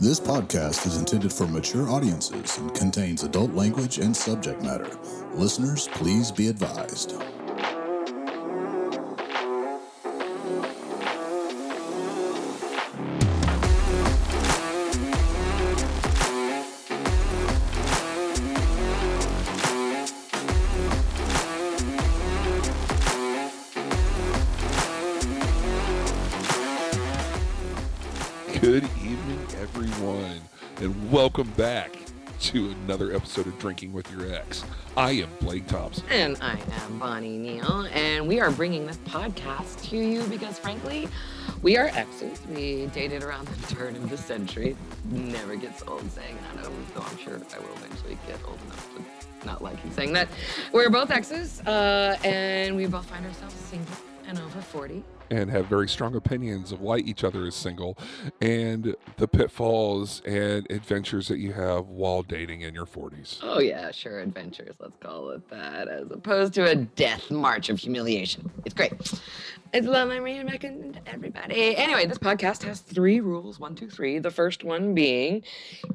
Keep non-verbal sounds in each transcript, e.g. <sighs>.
This podcast is intended for mature audiences and contains adult language and subject matter. Listeners, please be advised. Welcome back to another episode of Drinking with Your Ex. I am Blake Thompson. And I am Bonnie Neal, and we are bringing this podcast to you because, frankly, we are exes. We dated around the turn of the century. Never gets old saying that, um, though I'm sure I will eventually get old enough to not like you saying that. We're both exes, uh, and we both find ourselves single and over 40. And have very strong opinions of why each other is single and the pitfalls and adventures that you have while dating in your 40s. Oh, yeah, sure, adventures, let's call it that, as opposed to a death march of humiliation. It's great. It's love I'm reinventing to everybody. Anyway, this podcast has three rules one, two, three. The first one being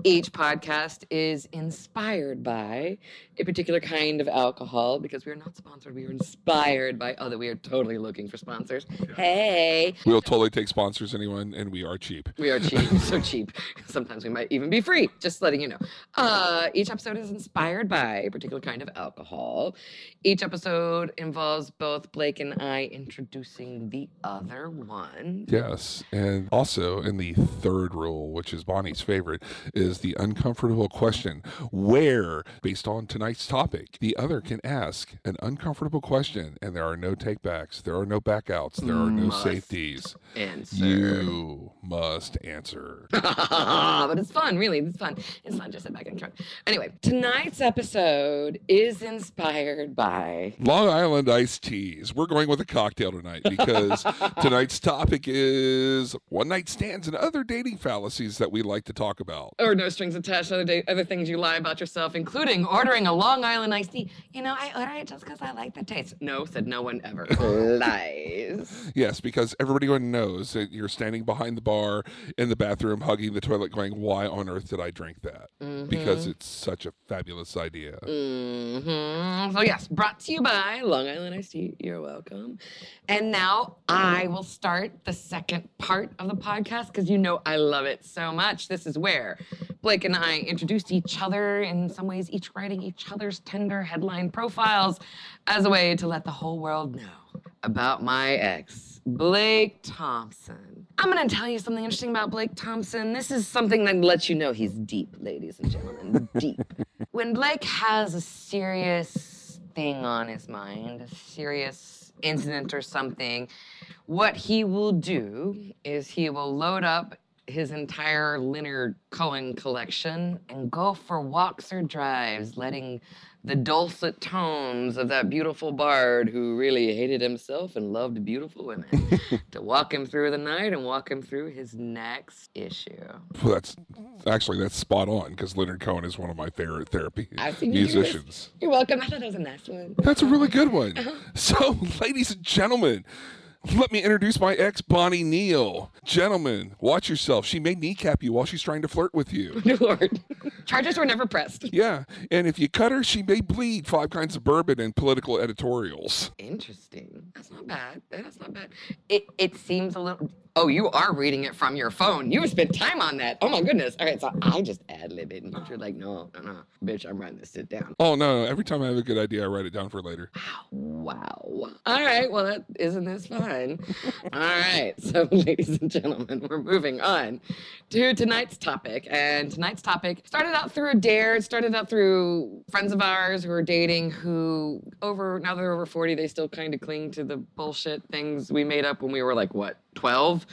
each podcast is inspired by a particular kind of alcohol because we are not sponsored. We are inspired by other. We are totally looking for sponsors. Hey, We'll totally take sponsors, anyone, and we are cheap. we are cheap, <laughs> so cheap. Sometimes we might even be free. Just letting you know. Uh, each episode is inspired by a particular kind of alcohol. Each episode involves both Blake and I introducing the other one. Yes. And also, in the third rule, which is Bonnie's favorite, is the uncomfortable question where, based on tonight's topic, the other can ask an uncomfortable question and there are no takebacks, there are no backouts, there are no Must safeties. Answer. You must answer. <laughs> but it's fun, really. It's fun. It's fun. Just sit back and try. Anyway, tonight's episode is inspired by. Long Island iced teas. We're going with a cocktail tonight because tonight's topic is one night stands and other dating fallacies that we like to talk about. Or no strings attached, other day, other things you lie about yourself, including ordering a Long Island iced tea. You know, I order it just because I like the taste. No, said no one ever. <laughs> Lies. Yes, because everybody knows that you're standing behind the bar in the bathroom, hugging the toilet, going, "Why on earth did I drink that?" Because it's such a fabulous idea. hmm So yes, brought to you by Long Island Iced Tea. You're welcome. And now I will start the second part of the podcast because you know I love it so much. This is where Blake and I introduced each other in some ways, each writing each other's Tinder headline profiles as a way to let the whole world know about my ex, Blake Thompson. I'm gonna tell you something interesting about Blake Thompson. This is something that lets you know he's deep, ladies and gentlemen, <laughs> deep. When Blake has a serious thing on his mind, a serious incident or something, what he will do is he will load up his entire Leonard Cohen collection and go for walks or drives, letting the dulcet tones of that beautiful bard who really hated himself and loved beautiful women <laughs> to walk him through the night and walk him through his next issue. Well, that's actually that's spot on because Leonard Cohen is one of my favorite therapy I think musicians. You're welcome. I thought that was a nice one. That's a really good <laughs> one. So, ladies and gentlemen, let me introduce my ex, Bonnie Neal. Gentlemen, watch yourself. She may kneecap you while she's trying to flirt with you. <laughs> Lord. Charges were never pressed. Yeah, and if you cut her, she may bleed five kinds of bourbon and political editorials. Interesting. That's not bad. That's not bad. It it seems a little. Oh, you are reading it from your phone. You spent time on that. Oh my goodness. All right, so I just ad lib it, and you're like, no, no, no, bitch, I'm writing this shit down. Oh, no, every time I have a good idea, I write it down for later. Wow. All right. Well, that isn't this fun. All right. <laughs> So, ladies and gentlemen, we're moving on to tonight's topic. And tonight's topic started out through a dare. It started out through friends of ours who are dating who, over now they're over 40, they still kind of cling to the bullshit things we made up when we were like, what, 12?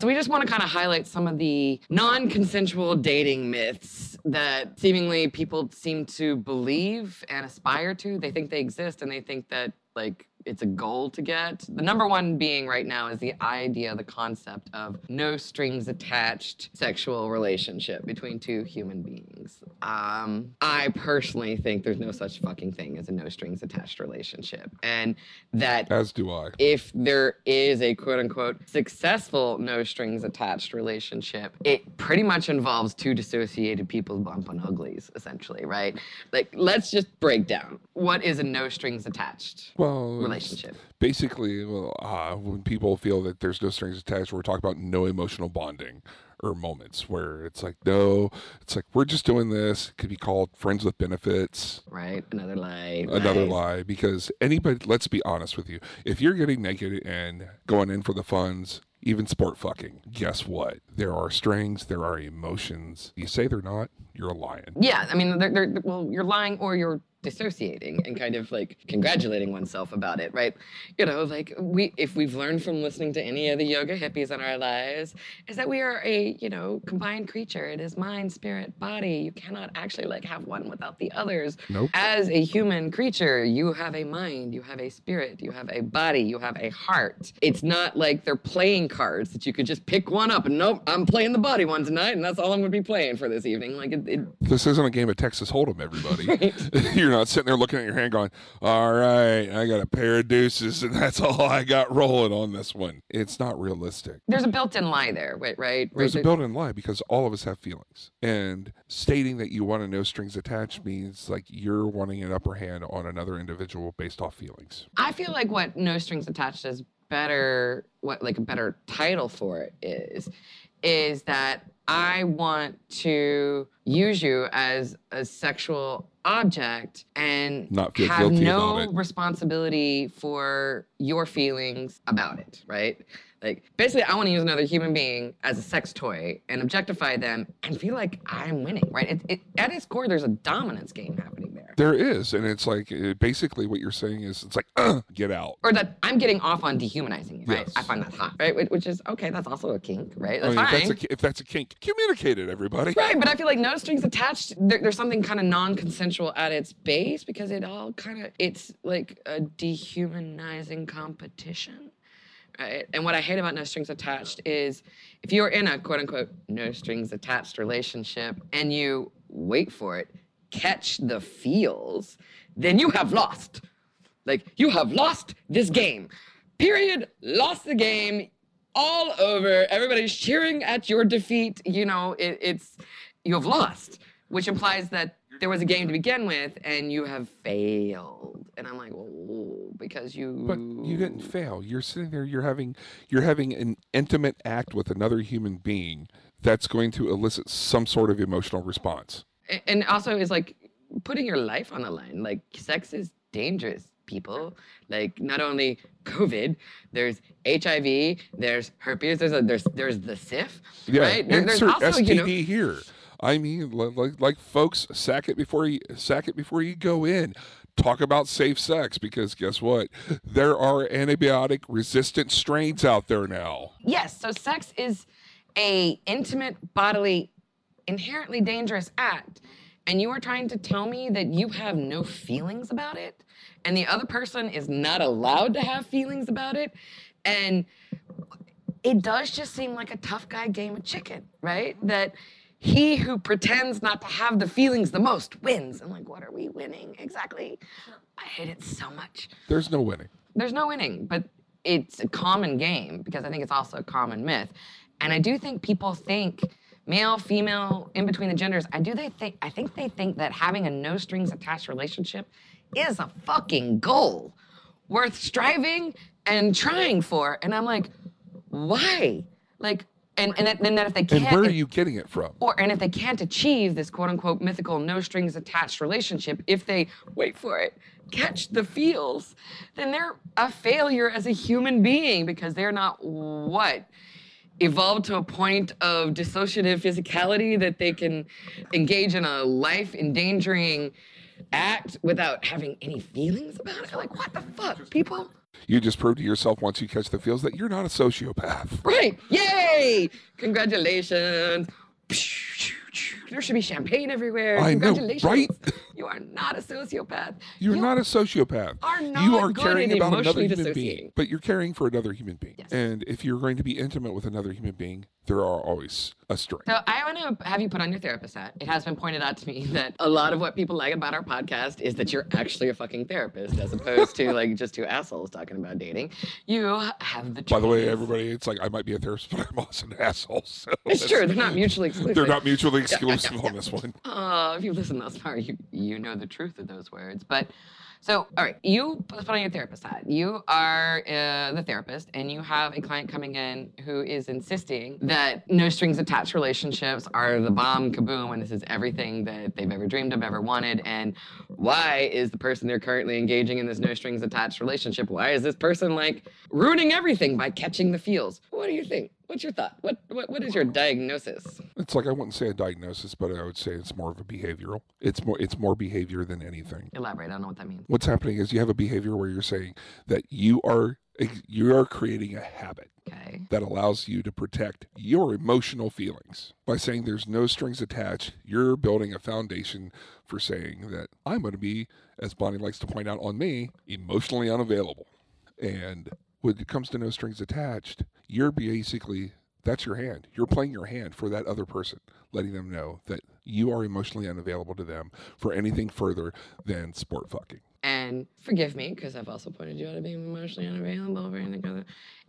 So, we just want to kind of highlight some of the non consensual dating myths that seemingly people seem to believe and aspire to. They think they exist and they think that like it's a goal to get. The number one being right now is the idea, the concept of no strings attached sexual relationship between two human beings. Um, I personally think there's no such fucking thing as a no strings attached relationship, and that As do I. if there is a quote unquote successful no strings attached relationship, it pretty much involves two dissociated people bumping uglies, essentially, right? Like, let's just break down what is a no strings attached Well, relationship. basically, well, uh, when people feel that there's no strings attached, we're talking about no emotional bonding or moments where it's like, no, it's like, we're just doing this. It could be called friends with benefits. Right? Another lie. another lies. lie because anybody let's be honest with you if you're getting naked and going in for the funds even sport fucking guess what there are strings there are emotions you say they're not you're lying Yeah, I mean, they're, they're, well, you're lying or you're dissociating and kind of like congratulating oneself about it, right? You know, like we, if we've learned from listening to any of the yoga hippies in our lives, is that we are a, you know, combined creature. It is mind, spirit, body. You cannot actually like have one without the others. Nope. As a human creature, you have a mind, you have a spirit, you have a body, you have a heart. It's not like they're playing cards that you could just pick one up and nope, I'm playing the body one tonight, and that's all I'm going to be playing for this evening. Like it, it this isn't a game of texas hold'em everybody <laughs> <laughs> you're not sitting there looking at your hand going all right i got a pair of deuces and that's all i got rolling on this one it's not realistic there's a built-in lie there, right? Right? There's a built-in lie because all of us have feelings, and stating that you want to no strings attached means like you're wanting an upper hand on another individual based off feelings. I feel like what no strings attached is better. What like a better title for it is, is that I want to use you as a sexual object and Not feel have guilty no about it. responsibility for your feelings about it, right? Like basically, I want to use another human being as a sex toy and objectify them and feel like I'm winning, right? It, it, at its core, there's a dominance game happening there. There is, and it's like uh, basically what you're saying is it's like uh, <clears throat> get out. or that I'm getting off on dehumanizing you, right? Yes. I find that hot, right? Which is okay. That's also a kink, right? I That's mean, if fine. that's, a, if that's a kink, communicate it, everybody. Right, but I feel like no strings attached. There, there's something kind of non-consensual at its base because it all kind of it's like a dehumanizing competition, right? And what I hate about no strings attached is if you're in a quote unquote no strings attached relationship and you wait for it, catch the feels, then you have lost. Like you have lost this game. Period. Lost the game. All over. Everybody's cheering at your defeat. You know, it, it's you have lost, which implies that there was a game to begin with and you have failed. And I'm like, well, because you. But you didn't fail. You're sitting there. You're having you're having an intimate act with another human being that's going to elicit some sort of emotional response. And also is like putting your life on the line. Like sex is dangerous, people. Like not only COVID, there's HIV, there's herpes, there's a, there's there's the SIF, right? There- there's also STD you know here. I mean, like like folks, sack it before you sack it before you go in. Talk about safe sex because guess what? There are antibiotic resistant strains out there now. yes. So sex is a intimate bodily, inherently dangerous act, and you are trying to tell me that you have no feelings about it, and the other person is not allowed to have feelings about it, and it does just seem like a tough guy game of chicken, right? That he who pretends not to have the feelings the most wins. I'm like, what are we winning exactly? I hate it so much. There's no winning. There's no winning, but it's a common game because I think it's also a common myth. And I do think people think male, female, in between the genders, I do they think I think they think that having a no strings attached relationship is a fucking goal worth striving and trying for. And I'm like, why? Like, and and, then that if they can't, and where are you getting it from? or and if they can't achieve this quote unquote mythical no strings attached relationship, if they wait for it, catch the feels, then they're a failure as a human being because they're not what evolved to a point of dissociative physicality that they can engage in a life endangering act without having any feelings about it. Like what the fuck, people? You just proved to yourself once you catch the feels that you're not a sociopath. Right. Yay! Congratulations. There should be champagne everywhere. I know, Congratulations. right? You are not a sociopath. You're You not a sociopath. are you are caring about another human being, but you're caring for another human being. Yes. And if you're going to be intimate with another human being, there are always a string. So I want to have you put on your therapist hat. It has been pointed out to me that a lot of what people like about our podcast is that you're actually a fucking therapist, as opposed to like just two assholes talking about dating. You have the. By the way, everybody, it's like I might be a therapist, <laughs> but I'm also an asshole. So It's true. They're not mutually exclusive. They're not mutually yeah, exclusive yeah. on this one. Oh, if you listen thus far, you you know the truth of those words. But so, all right, you put on your therapist hat. You are uh, the therapist, and you have a client coming in who is insisting that no strings attached relationships are the bomb kaboom, and this is everything that they've ever dreamed of, ever wanted. And why is the person they're currently engaging in this no strings attached relationship? Why is this person like ruining everything by catching the feels? What do you think? What's your thought? What what, what is your diagnosis? It's like I wouldn't say a diagnosis, but I would say it's more of a behavioral. It's more it's more behavior than anything. Elaborate. I don't know what that means. What's happening is you have a behavior where you're saying that you are you are creating a habit Okay. that allows you to protect your emotional feelings. By saying there's no strings attached, you're building a foundation for saying that I'm going to be, as Bonnie likes to point out on me, emotionally unavailable. And when it comes to no strings attached, you're basically, that's your hand. You're playing your hand for that other person, letting them know that you are emotionally unavailable to them for anything further than sport fucking. And forgive me, because I've also pointed you out as being emotionally unavailable for anything other.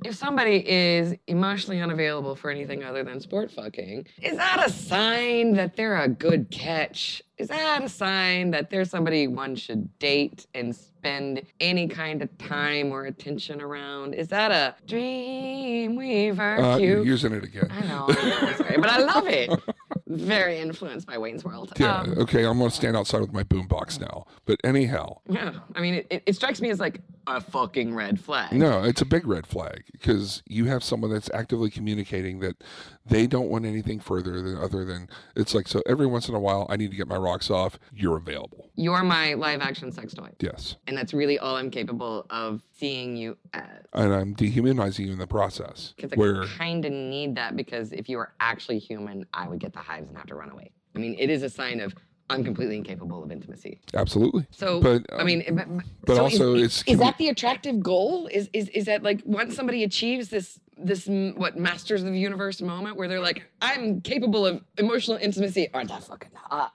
If somebody is emotionally unavailable for anything other than sport fucking, is that a sign that they're a good catch? Is that a sign that they're somebody one should date and spend any kind of time or attention around? Is that a dream weaver? Uh, you're using it again. I know, it's great, but I love it. <laughs> Very influenced by Wayne's World. Yeah, Um, okay, I'm going to stand outside with my boombox now. But anyhow, Yeah, I mean, it, it, it strikes me as like a fucking red flag. No, it's a big red flag because you have someone that's actively communicating that they don't want anything further than other than it's like so every once in a while I need to get my rocks off. You're available. You're my live action sex toy, Yes. and that's really all I'm capable of seeing you as. And I'm dehumanizing you in the process. Because I Where kind of need that because if you were actually human, I would get the and have to run away. I mean, it is a sign of I'm completely incapable of intimacy. absolutely. So, But, I um, mean, but, but so also is, it's is that the attractive goal? Is is is that like once somebody achieves this this what masters of the universe moment where they're like, I'm capable of emotional intimacy? Aren't that fucking hot?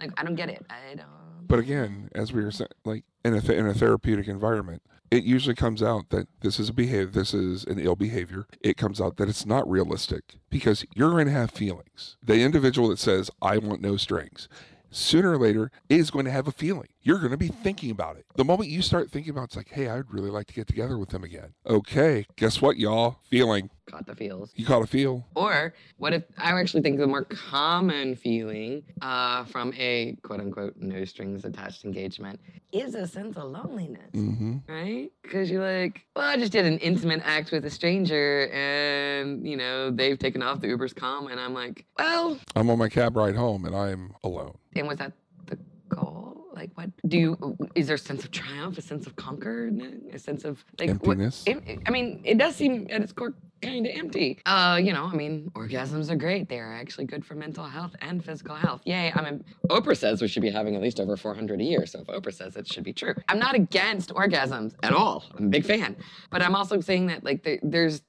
Like, I don't get it. I don't. But again, as we were saying, like in a th- in a therapeutic environment, it usually comes out that this is a behavior, this is an ill behavior. It comes out that it's not realistic because you're going to have feelings. The individual that says I want no strings, sooner or later is going to have a feeling. You're going to be thinking about it. The moment you start thinking about, it, it's like, hey, I'd really like to get together with them again. Okay, guess what, y'all? Feeling. Caught the feels. You caught a feel. Or what if I actually think the more common feeling uh, from a quote unquote no strings attached engagement is a sense of loneliness, Mm-hmm. right? Because you're like, well, I just did an intimate act with a stranger and, you know, they've taken off, the Uber's come, and I'm like, well, I'm on my cab ride home and I'm alone. And was that the goal? Like, what do you, is there a sense of triumph, a sense of conquer, a sense of like, Emptiness. it- I mean, it does seem at its core kind of empty. Uh, you know, I mean, orgasms are great. They are actually good for mental health and physical health. Yay! I mean, Oprah says we should be having at least over 400 a year. So if Oprah says it should be true, I'm not against orgasms at all. I'm a big fan, but I'm also saying that like there, there's.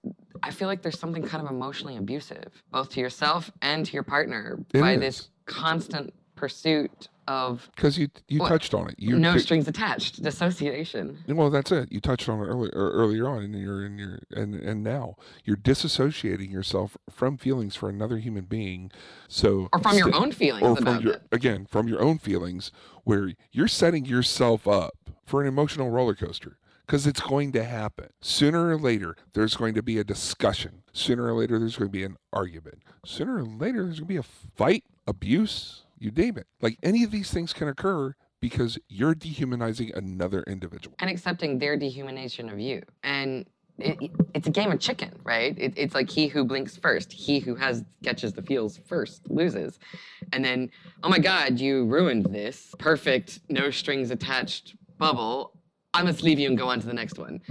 I feel like there's something kind of emotionally abusive, both to yourself and to your partner, It by is. this constant pursuit of Because you you What? touched on it. You no strings attached, dissociation. Well, that's it. You touched on it earlier, earlier on, and you're in your and and now you're disassociating yourself from feelings for another human being. So Or from your own feelings or from about your it. again from your own feelings, where you're setting yourself up for an emotional roller coaster. Because it's going to happen. Sooner or later, there's going to be a discussion. Sooner or later, there's going to be an argument. Sooner or later, there's going to be a fight, abuse, you name it. Like any of these things can occur because you're dehumanizing another individual. and accepting their dehumanization of you. And it, it- it's a game of chicken, right? It, it's like he who blinks first, he who has catches the feels first loses, and then oh my God, you ruined this perfect no strings attached bubble. I must leave you and go on to the next one.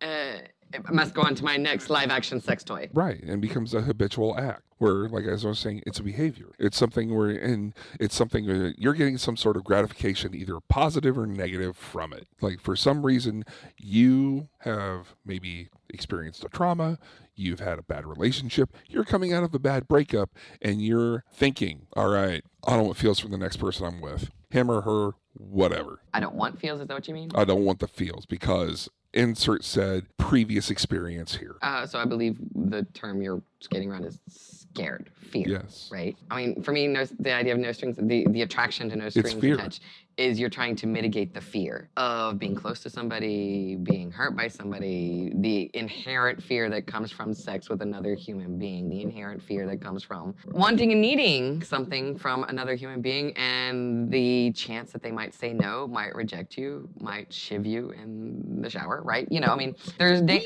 Uh, it must go on to my next live action sex toy. Right, and becomes a habitual act where, like as I was saying, it's a behavior. It's something where, and it's something where you're getting some sort of gratification, either positive or negative, from it. Like for some reason, you have maybe experienced a trauma, you've had a bad relationship, you're coming out of a bad breakup, and you're thinking, all right, I don't what feels from the next person I'm with, him or her, whatever. I don't want feels. Is that what you mean? I don't want the feels because insert said previous experience here. Uh, so I believe the term you're skating around is scared, fear. Yes. Right. I mean, for me, no, the idea of no strings, the the attraction to no strings attached, is you're trying to mitigate the fear of being close to somebody, being hurt by somebody, the inherent fear that comes from sex with another human being, the inherent fear that comes from wanting and needing something from another human being, and the chance that they might say no, might reject you, might shiv you in the shower, right? You know, I mean, there's da-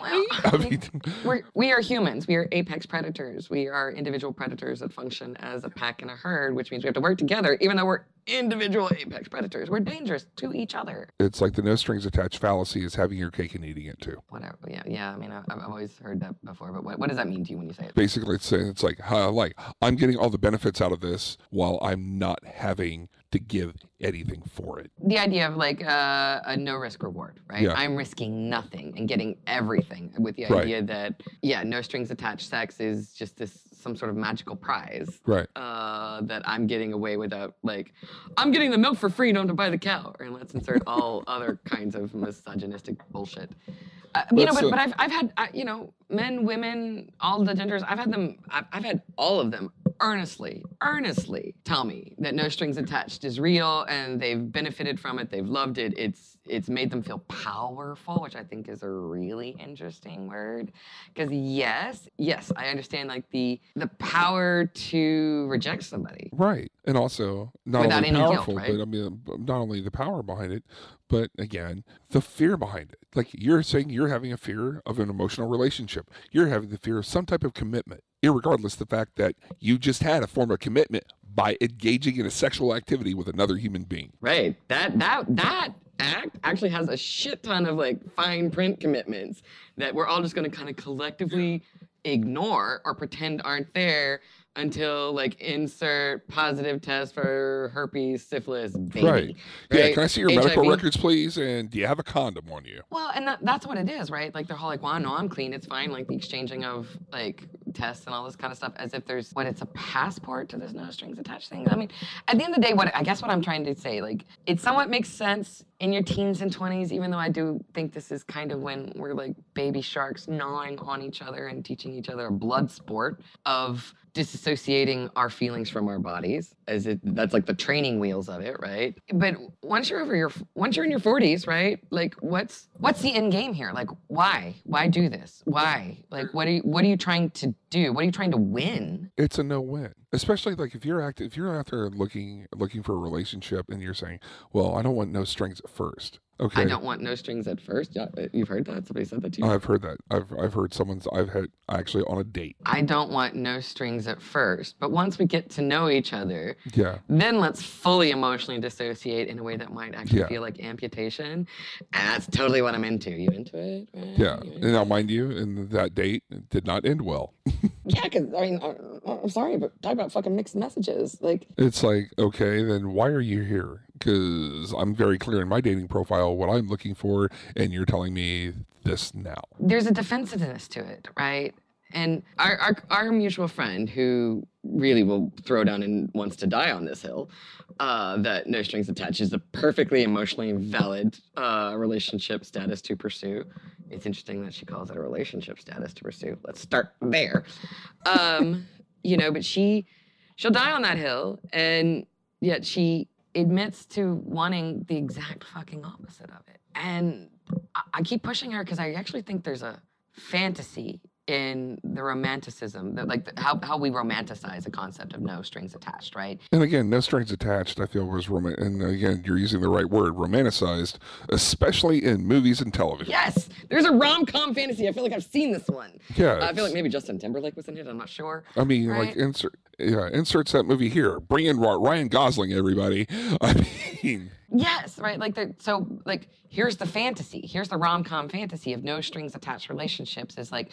Well, <laughs> I mean, <laughs> we're, we are humans. We are apex predators. We are individual predators that function as a pack and a herd, which means we have to work together, even though we're individual apex predators. We're dangerous to each other. it's like the no strings attached fallacy is having your cake and eating it too. Whatever. Yeah, yeah. I mean, I've always heard that before, but what, what does that mean to you when you say it? Basically, it's saying it's like, how, like I'm getting all the benefits out of this while I'm not having to give anything for it. The idea of like uh, a no risk reward, right? Yeah. I'm risking nothing and getting everything with the Right. idea that, yeah, no strings attached sex is just this some sort of magical prize. Right. uh, that I'm getting away without like I'm getting the milk for free, don't have to buy the cow. And let's insert all <laughs> other kinds of misogynistic bullshit. Uh, you know, but, uh, but I've, I've had, uh, you know, men, women, all the genders, I've had them, I've, I've had all of them earnestly, earnestly tell me that no strings attached is real and they've benefited from it, they've loved it. It's, it's made them feel powerful, which I think is a really interesting word. Because yes, yes, I understand like the the power to reject somebody. Right. And also not Without only any guilt, powerful, right? but I mean um, not only the power behind it, but again, the fear behind it. Like you're saying you're having a fear of an emotional relationship. You're having the fear of some type of commitment, irregardless the fact that you just had a form of commitment by engaging in a sexual activity with another human being. Right. That that that act actually has a shit ton of like fine print commitments that we're all just gonna kind of collectively ignore or pretend aren't there until like insert positive test for herpes, syphilis, baby. Right. Yeah, can I see your medical records, please? And do you have a condom on you? Well, and that, that's what it is, right? Like they're all like, "Well, no, I'm clean. It's fine." Like the exchanging of like tests and all this kind of stuff, as if there's when it's a passport to this no strings attached thing. I mean, at the end of the day, what I guess what I'm trying to say, like, it somewhat makes sense in your teens and 20s, even though I do think this is kind of when we're like baby sharks gnawing on each other and teaching each other a blood sport of disassociating our feelings from our bodies as it that's like the training wheels of it right? But once you're over your once you're in your 40s right like what's what's the end game here? Like why? Why do this? Why? Like what are you what are you trying to do? What are you trying to win? It's a no-win especially like if you're act if you're out there looking looking for a relationship and you're saying well i don't want no strings at first okay i don't want no strings at first uh, you've heard that somebody said that to you i've heard that i've i've heard someone's i've had actually on a date I don't want no strings at first, but once we get to know each other, yeah then let's fully emotionally dissociate in a way that might actually Yeah. feel like amputation. And that's totally what I'm into. You into it? Right? yeah You and now mind you in that date it did not end well <laughs> Yeah, because I mean, uh, I'm sorry, but talk about fucking mixed messages. Like, it's like okay then why are you here because i'm very clear in my dating profile what i'm looking for and you're telling me this now there's a defensiveness to it, right? And our, our, our mutual friend who really will throw down and wants to die on this hill, uh, that no strings attached is a perfectly emotionally valid uh, relationship status to pursue. It's interesting that she calls it a relationship status to pursue. Let's start there. Um, you know, but she she'll die on that hill, and yet she admits to wanting the exact fucking opposite of it. And I, I keep pushing her because I actually think there's a fantasy in the romanticism, that like the, how how we romanticize the concept of no strings attached, right? And again, no strings attached. I feel was romantic. and again, you're using the right word, romanticized, especially in movies and television. Yes, there's a rom com fantasy. I feel like I've seen this one. Yeah, I feel like maybe Justin Timberlake was in it. I'm not sure. I mean, like insert Yeah, inserts that movie here. Bring in Ryan Gosling, everybody. <laughs> I mean, Yes, right. Like the so like here's the fantasy. Here's the rom com fantasy of no strings attached relationships. Is like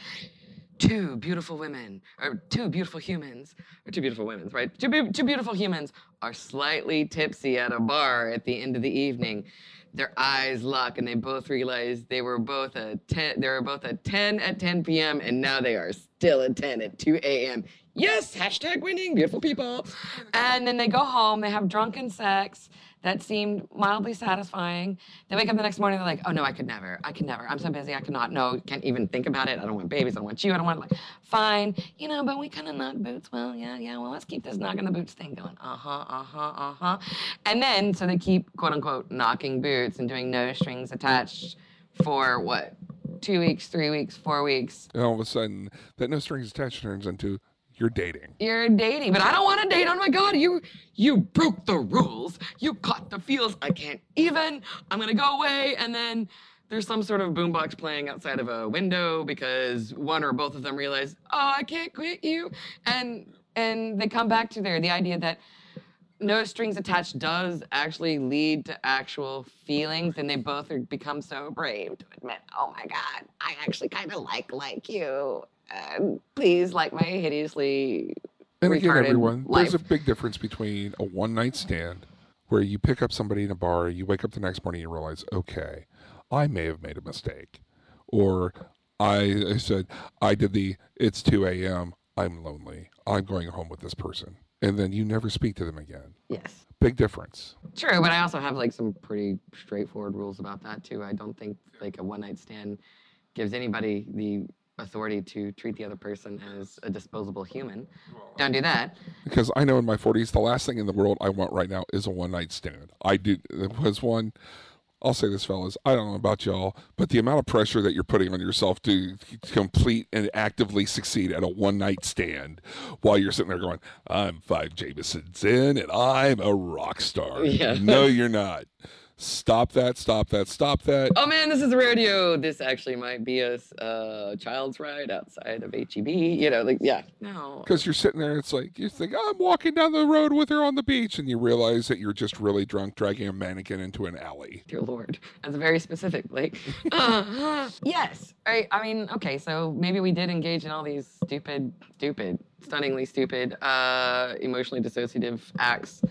two beautiful women or two beautiful humans or two beautiful women, right. Two beau- two beautiful humans are slightly tipsy at a bar at the end of the evening. Their eyes lock and they both realize they were both a 10 they were both a 10 at 10 p.m. and now they are still a 10 at 2 a.m. Yes, hashtag winning, beautiful people. And then they go home, they have drunken sex that seemed mildly satisfying. They wake up the next morning, they're like, oh no, I could never. I could never. I'm so busy, I could not. No, can't even think about it. I don't want babies, I don't want you, I don't want like, fine. You know, but we kind of knock boots. Well, yeah, yeah, well, let's keep this knocking the boots thing going. Uh-huh, uh-huh, uh-huh. And then, so they keep quote unquote knocking boots and doing no strings attached for what? Two weeks, three weeks, four weeks. and all of a sudden, that no strings attached turns into you're dating. You're dating, but I don't want to date. Oh my god, you you broke the rules. You caught the feels. I can't even. I'm gonna go away, and then there's some sort of boombox playing outside of a window because one or both of them realize, oh, I can't quit you, and and they come back to there the idea that no strings attached does actually lead to actual feelings, and they both are, become so brave to admit, oh my god, I actually kind of like like you. Uh, please like my hideously And again, everyone, life. there's a big difference between a one night stand where you pick up somebody in a bar, you wake up the next morning and you realize, okay, I may have made a mistake. Or I, I said, I did the, it's 2 a.m., I'm lonely, I'm going home with this person. And then you never speak to them again. yes. Big difference. True, but I also have like some pretty straightforward rules about that too. I don't think like a one night stand gives anybody the authority to treat the other person as a disposable human. Don't do that. Because I know in my 40s, the last thing in the world I want right now is a one night stand. I do, it was one. I'll say this, fellas. I don't know about y'all, but the amount of pressure that you're putting on yourself to complete and actively succeed at a one night stand while you're sitting there going, I'm five Jamesons in and I'm a rock star. <laughs> Yeah. No, you're not. Stop that, stop that, stop that. Oh man, this is a rodeo. This actually might be a uh, child's ride outside of HEB. You know, like yeah, no. Because you're sitting there, it's like you think I'm walking down the road with her on the beach, and you realize that you're just really drunk, dragging a mannequin into an alley. Dear Lord, that's very specific. Like, <laughs> uh, yes. I, I mean, okay, so maybe we did engage in all these stupid, stupid, stunningly stupid, uh, emotionally dissociative acts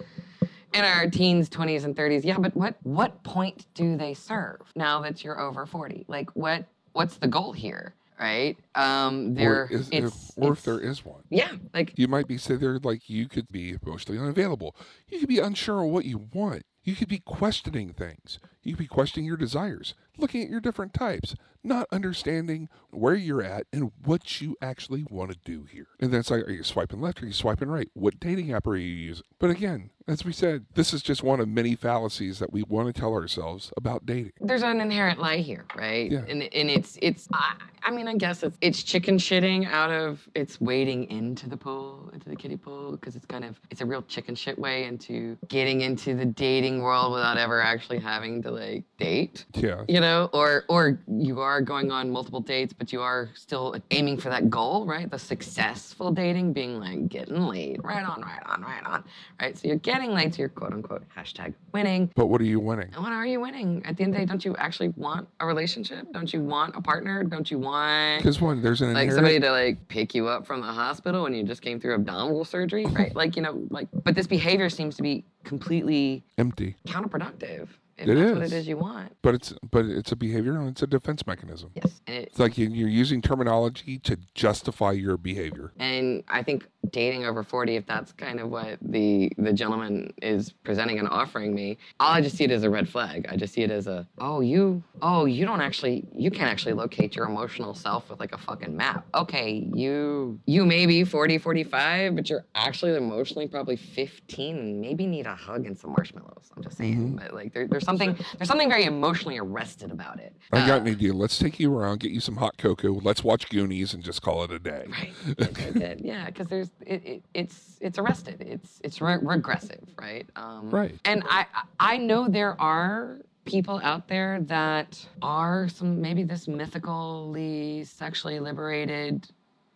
in our teens, 20s, and 30s. Yeah, but what what point do they serve now that you're over 40? Like, what what's the goal here, right? Um, there, or is, it's, if, or if there is one. yeah, like You might be sitting there like you could be emotionally unavailable. You could be unsure of what you want. You could be questioning things. You could be questioning your desires, looking at your different types, not understanding where you're at and what you actually want to do here. And then it's like, are you swiping left or are you swiping right? What dating app are you using? But again, as we said, this is just one of many fallacies that we want to tell ourselves about dating. there's an inherent lie here, right? Yeah. And and it's it's I, I mean I guess it's it's chicken shitting out of it's wading into the pool into the kiddie pool because it's kind of it's a real chicken shit way into getting into the dating world without ever actually having to like date. Yeah. You know, or or you are going on multiple dates, but you are still aiming for that goal, right? The successful dating being like getting laid, right on, right on, right on, right? So you're getting laid, so you're quote unquote hashtag winning. But what are you winning? And what are you winning? At the end of the day, don't you actually want a relationship? Don't you want a partner? Don't you want Because one, there's an like inherent somebody to like pick you up from the hospital when you just came through abdominal surgery, right? <laughs> Like you know, like but this behavior seems to be completely empty. counterproductive. If It that's what is. it is you want. But it's but it's a behavior and it's a defense mechanism. Yes. It, It's like you- you're using terminology to justify your behavior. And I think dating over 40, if that's kind of what the the gentleman is presenting and offering me, all I just see it as a red flag. I just see it as a, oh, you, oh, you don't actually, you can't actually locate your emotional self with like a fucking map. Okay, you, you may be 40, 45, but you're actually emotionally probably 15 and maybe need a hug and some marshmallows. I'm just saying, mm-hmm. but like there, there's something, there's something very emotionally arrested about it. I got Uh, an idea. Let's take you around, get you some hot cocoa. Let's watch Goonies and just call it a day. Right. <laughs> Good, good, good. Yeah, because there's it, it, it's it's arrested. It's it's re- regressive, right? Um, Right. And I I know there are people out there that are some maybe this mythically sexually liberated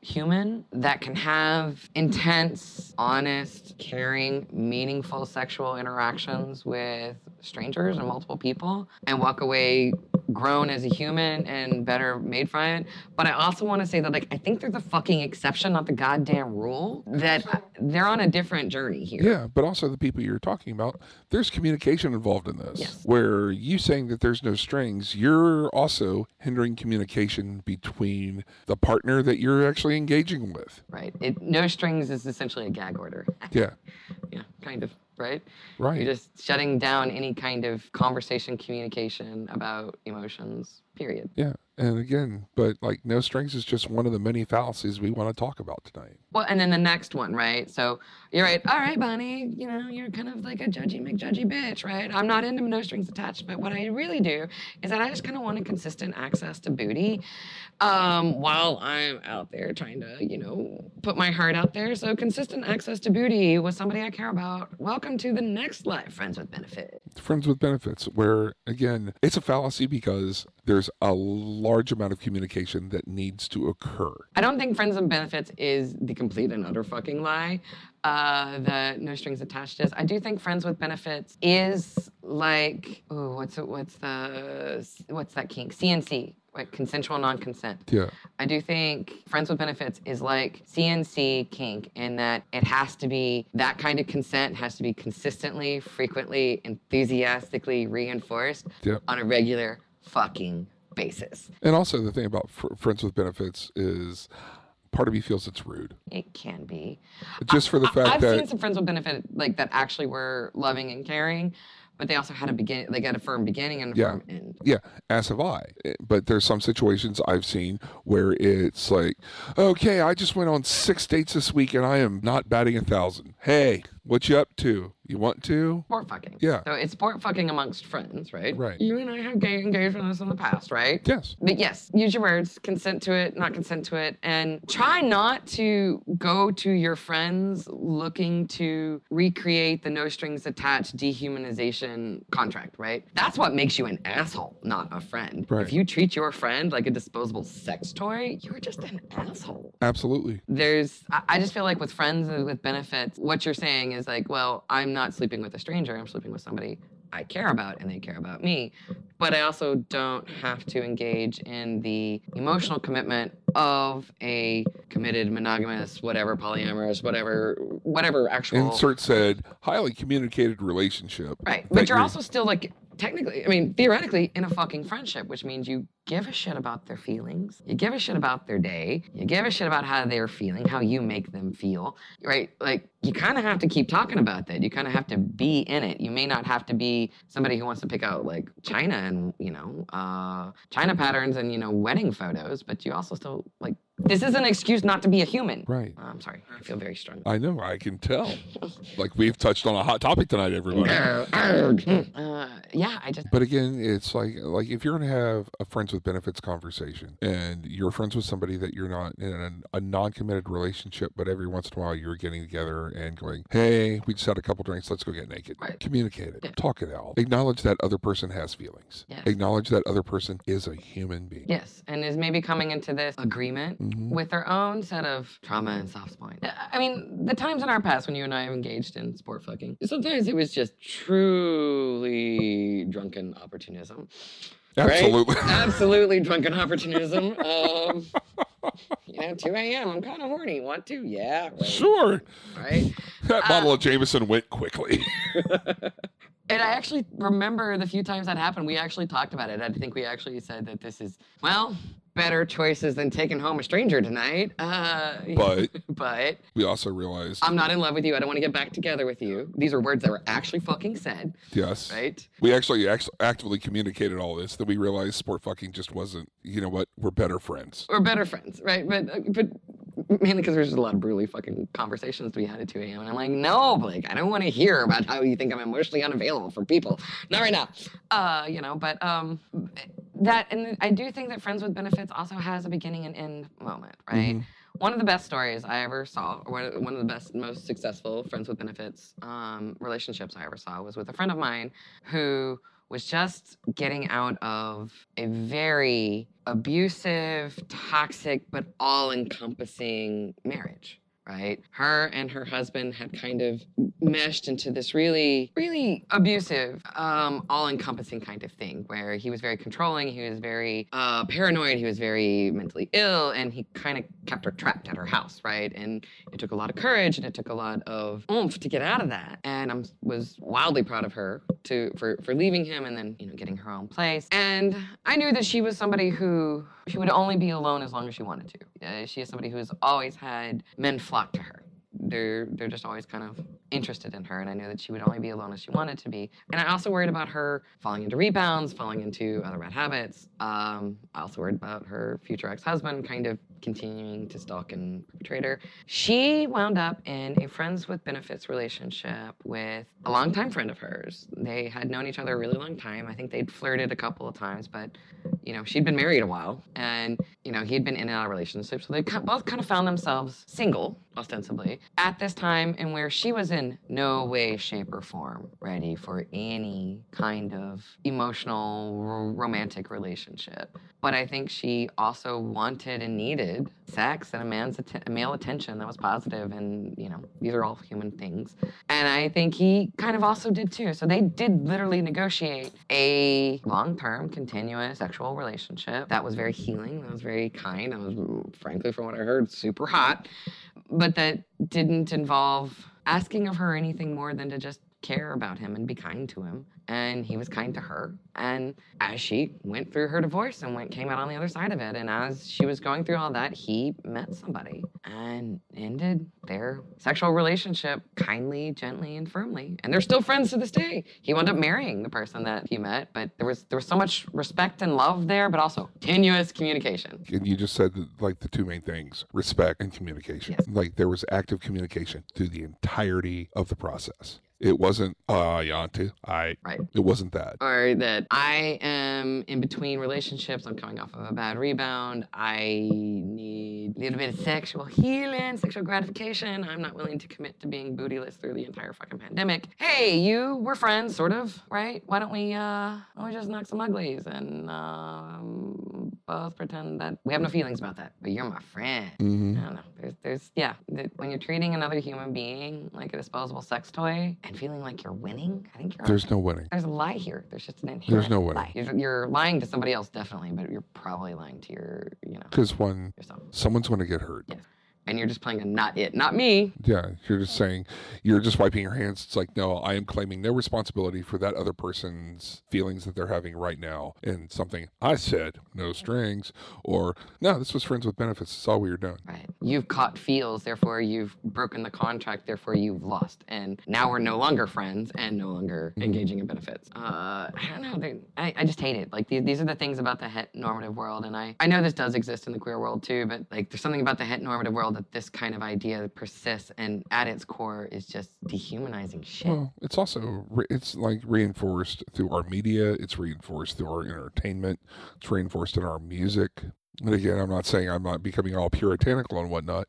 human that can have intense, honest, caring, meaningful sexual interactions with strangers and multiple people and walk away grown as a human and better made from it. But I also want to say that like I think they're the fucking exception, not the goddamn rule. That they're on a different journey here. Yeah, but also the people you're talking about, there's communication involved in this. Yes. Where you saying that there's no strings, you're also hindering communication between the partner that you're actually engaging with. Right. It, no strings is essentially a gag order. <laughs> Yeah, yeah, kind of. Right. right. You're just shutting down any kind of conversation, communication about emotions. Period. yeah, and again, but like no strings is just one of the many fallacies we want to talk about tonight. Well, and then the next one, right? So you're right. All right, Bonnie. You know, you're kind of like a judgy McJudgy bitch, right? I'm not into no strings attached, but what I really do is that I just kind of want a consistent access to booty, um, while I'm out there trying to, you know, put my heart out there. So consistent access to booty with somebody I care about. Welcome to the next life, friends with Benefits. Friends with benefits, where again, it's a fallacy because there's a large amount of communication that needs to occur. I don't think friends with benefits is the complete and utter fucking lie. Uh, the no strings attached is. I do think friends with benefits is like, oh, what's it? What's the what's that kink? CNC, like consensual non-consent. Yeah, I do think friends with benefits is like CNC kink in that it has to be that kind of consent has to be consistently, frequently, enthusiastically reinforced Yep. on a regular fucking basis. and also the thing about fr- friends with benefits is part of me feels it's rude, It can be. just for the I- fact I've that seen some friends with benefit like that actually were loving and caring, but they also had a begin. They got a firm beginning and a Yeah. firm end. Yeah, as have I. Eh, But there's some situations I've seen where it's like, okay, I just went on six dates this week and I am not batting a thousand. Hey, what you up to? You want to? Sport fucking. Yeah. So it's sport fucking amongst friends, right? Right. You and I have gay engagements in the past, right? Yes. But yes, use your words, consent to it, not consent to it, and try not to go to your friends looking to recreate the no strings attached dehumanization contract, right? That's what makes you an asshole, not a friend. Right. If you treat your friend like a disposable sex toy, you're just an asshole. Absolutely. There's, I I just feel like with friends and with benefits, what you're saying is like, well, I'm not sleeping with a stranger, I'm sleeping with somebody I care about and they care about me. But I also don't have to engage in the emotional commitment of a committed, monogamous, whatever, polyamorous, whatever, whatever actual. Insert said highly communicated relationship. Right. But you're you're- also still like technically, I mean, theoretically, in a fucking friendship, which means you give a shit about their feelings, you give a shit about their day, you give a shit about how they're feeling, how you make them feel, right? Like, you kind of have to keep talking about that. You kind of have to be in it. You may not have to be somebody who wants to pick out like China and, you know, uh, China patterns and, you know, wedding photos, but you also still like, this is an excuse not to be a human. Right. Uh, I'm sorry. I feel very strong. I know, I can tell. like we've touched on a hot topic tonight, everybody. <laughs> uh, yeah, I just But again, it's like like if you're gonna have a friends with benefits conversation and you're friends with somebody that you're not in a, a non-committed relationship, but every once in a while you're getting together and going, "Hey, we just had a couple drinks. Let's go get naked." Right. Communicate it, Yeah. talk it out. Acknowledge that other person has feelings. Yes. Acknowledge that other person is a human being. Yes, and is maybe coming into this agreement Mhm. with their own set of trauma and soft spine. I mean, the times in our past when you and I have engaged in sport fucking, sometimes it was just truly drunken opportunism. right? Absolutely. <laughs> Absolutely drunken opportunism. Um, you know, 2 a.m. I'm kind of horny. Want to? Yeah. Right. Sure. right? That Uh, bottle of Jameson went quickly. <laughs> And I actually remember the few times that happened, we actually talked about it. I think we actually said that this is, well, better choices than taking home a stranger tonight. Uh, <laughs> But- but we also realized, I'm not in love with you. I don't want to get back together with you. These are words that were actually fucking said, yes, right? we actually act- actively communicated all this. That we realized sport fucking just wasn't. You know what? We're better friends. We're better friends, right? But uh, but mainly because there's just a lot of brutally fucking conversations to be had at 2 a.m. And I'm like, no, Blake, I don't want to hear about how you think I'm emotionally unavailable for people. Not right now. Uh, you know, but um, that and I do think that Friends with Benefits also has a beginning and end moment, right? Mhm. One of the best stories I ever saw, or one- one of the best, most successful Friends with Benefits um, relationships I ever saw was with a friend of mine who was just getting out of a very abusive, toxic, but all encompassing marriage right? Her and her husband had kind of meshed into this really, really abusive, um, all encompassing kind of thing where he was very controlling, he was very uh, paranoid, he was very mentally ill, and he kind of kept her trapped at her house, right? And it took a lot of courage and it took a lot of oomph to get out of that. And I was wildly proud of her to for, for leaving him and then, you know, getting her own place. And I knew that she was somebody who she would only be alone as long as she wanted to. Uh, she is somebody who has always had men flock to her. They're they're just always kind of interested in her, and I knew that she would only be alone as she wanted to be. And I also worried about her falling into rebounds, falling into other bad habits. Um, I also worried about her future ex-husband kind of continuing to stalk and perpetrate her. She wound up in a friends with benefits relationship with a longtime friend of hers. They had known each other a really long time. I think they'd flirted a couple of times, but you know she'd been married a while, and you know he'd been in and out of relationships. So they both kind of found themselves single, ostensibly, at this time, and where she was in no way, shape, or form ready for any kind of emotional, r- romantic relationship. But I think she also wanted and needed sex and a man's att- male attention that was positive, and you know these are all human things. And I think he kind of also did too. So they did literally negotiate a long-term, continuous sexual relationship that was very healing, that was very kind, that was, frankly, from what I heard, super hot, but that didn't involve asking of her anything more than to just care about him and be kind to him. And he was kind to her and as she went through her divorce and went came out on the other side of it and as she was going through all that he met somebody and ended their sexual relationship kindly gently and firmly and they're still friends to this day he wound up marrying the person that he met but there was there was so much respect and love there but also tenuous communication And you just said like the two main things respect and communication. Yes. Like there was active communication through the entirety of the process. It wasn't, uh, Yantu, I, right it wasn't that. or that I am in between relationships. I'm coming off of a bad rebound. I need a little bit of sexual healing, sexual gratification. I'm not willing to commit to being bootyless through the entire fucking pandemic. Hey, you, we're friends, sort of, right? Why don't we, uh, why don't we just knock some uglies and um, both pretend that we have no feelings about that? But you're my friend. hmm I don't know. There's, there's, yeah. When you're treating another human being like a disposable sex toy and feeling like you're winning, I think you're There's no winning. there's a lie here. There's just an inherent There's no winning. lie. You're, you're lying to somebody else, definitely, but you're probably lying to your, you know, Because when yourself. someone's going to get hurt, And you're just playing a not it, not me. yeah, you're just saying, you're just wiping your hands. It's like, no, I am claiming no responsibility for that other person's feelings that they're having right now. And something I said, no strings, or no, this was friends with benefits. It's all we were doing. Right. You've caught feels, therefore you've broken the contract, therefore you've lost. And now we're no longer friends and no longer Mhm. engaging in benefits. Uh, I don't know. I, I just hate it. Like these, these are the things about the het normative world. And I, I know this does exist in the queer world too, but like there's something about the het normative world that this kind of idea persists and at its core is just dehumanizing shit. Well, it's also re- it's like reinforced through our media. It's reinforced through our entertainment. It's reinforced in our music. And again, I'm not saying I'm not becoming all puritanical and whatnot,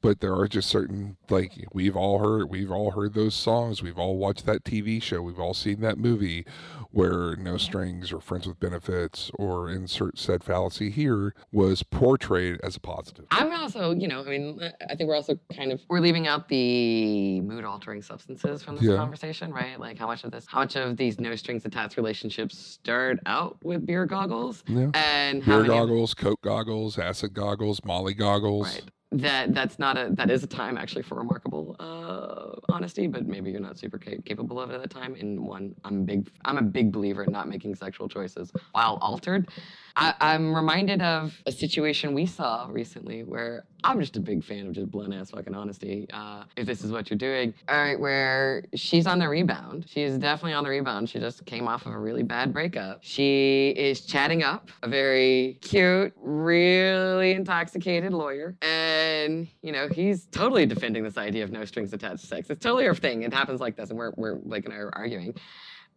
but there are just certain like we've all heard we've all heard those songs. We've all watched that TV show. We've all seen that movie where no strings or friends with benefits or insert said fallacy here was portrayed as a positive. I'm also, you know, I mean, I think we're also kind of we're leaving out the mood altering substances from this Yeah. conversation, right? Like how much of this, how much of these no strings attached relationships start out with beer goggles, Yeah. and how Beer goggles, Coke goggles, acid goggles, Molly goggles. right? That that's not a that is a time actually for remarkable uh, honesty, but maybe you're not super ca- capable of it at the time. In one, I'm big I'm a big believer in not making sexual choices while altered. I, I'm reminded of a situation we saw recently where I'm just a big fan of just blunt ass fucking honesty. Uh, if this is what you're doing, all right, where she's on the rebound. She is definitely on the rebound. She just came off of a really bad breakup. She is chatting up a very cute, really intoxicated lawyer. And, you know, he's totally defending this idea of no strings attached sex. It's totally her thing. It happens like this. And we're, we're like, and I are arguing.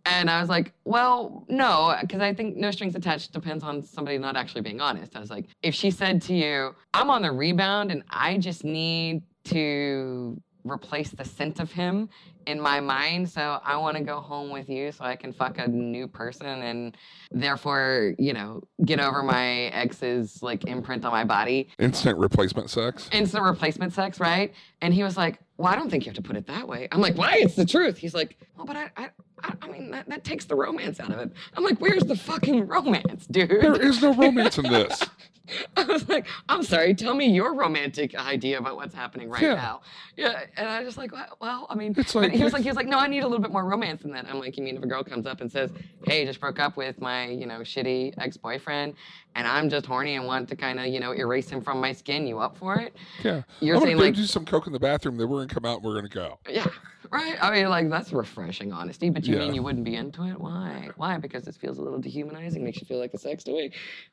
And I was like, well, no, because I think no strings attached depends on somebody not actually being honest. I was like, if she said to you, I'm on the rebound and I just need to replace the scent of him in my mind. So I want to go home with you so I can fuck a new person and therefore, you know, get over my ex's like imprint on my body. Instant replacement sex. Instant replacement sex, right? And he was like, Well, I don't think you have to put it that way. I'm like, Why? It's the truth. He's like, Well, but I, I, I, I mean, that, that takes the romance out of it. I'm like, Where's the fucking romance, dude? There is no romance in this. <laughs> I was like, I'm sorry, tell me your romantic idea about what's happening right Yeah. now. Yeah. And I was just like, well, I mean, It's like- he was like, he was like, no, I need a little bit more romance than that. I'm like, you mean if a girl comes up and says, hey, just broke up with my, you know, shitty ex-boyfriend and I'm just horny and want to kind of, you know, erase him from my skin, you up for it? Yeah. You're I'm saying gonna go like, do some coke in the bathroom. Then we're gonna come out. and We're gonna go. yeah, right? I mean, like, that's refreshing honesty, but you Yeah. mean you wouldn't be into it? Why? Why? Because it feels a little dehumanizing, makes you feel like a sex toy,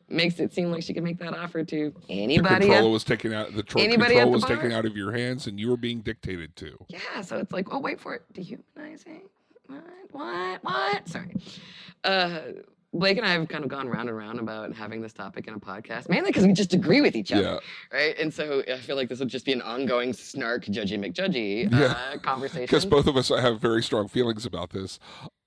makes it seem like she could make that offer to The anybody. at- was taken out. The tro- Anybody control was bar? taken out of your hands, and you were being dictated to. Yeah, so it's like, oh, wait for it. Dehumanizing? What? What? What? Sorry. Uh, Blake and I have kind of gone round and round about having this topic in a podcast, mainly because we just agree with each other, Yeah. right? And so I feel like this would just be an ongoing snark, judgy McJudgy Yeah. uh, conversation. Because both of us have very strong feelings about this.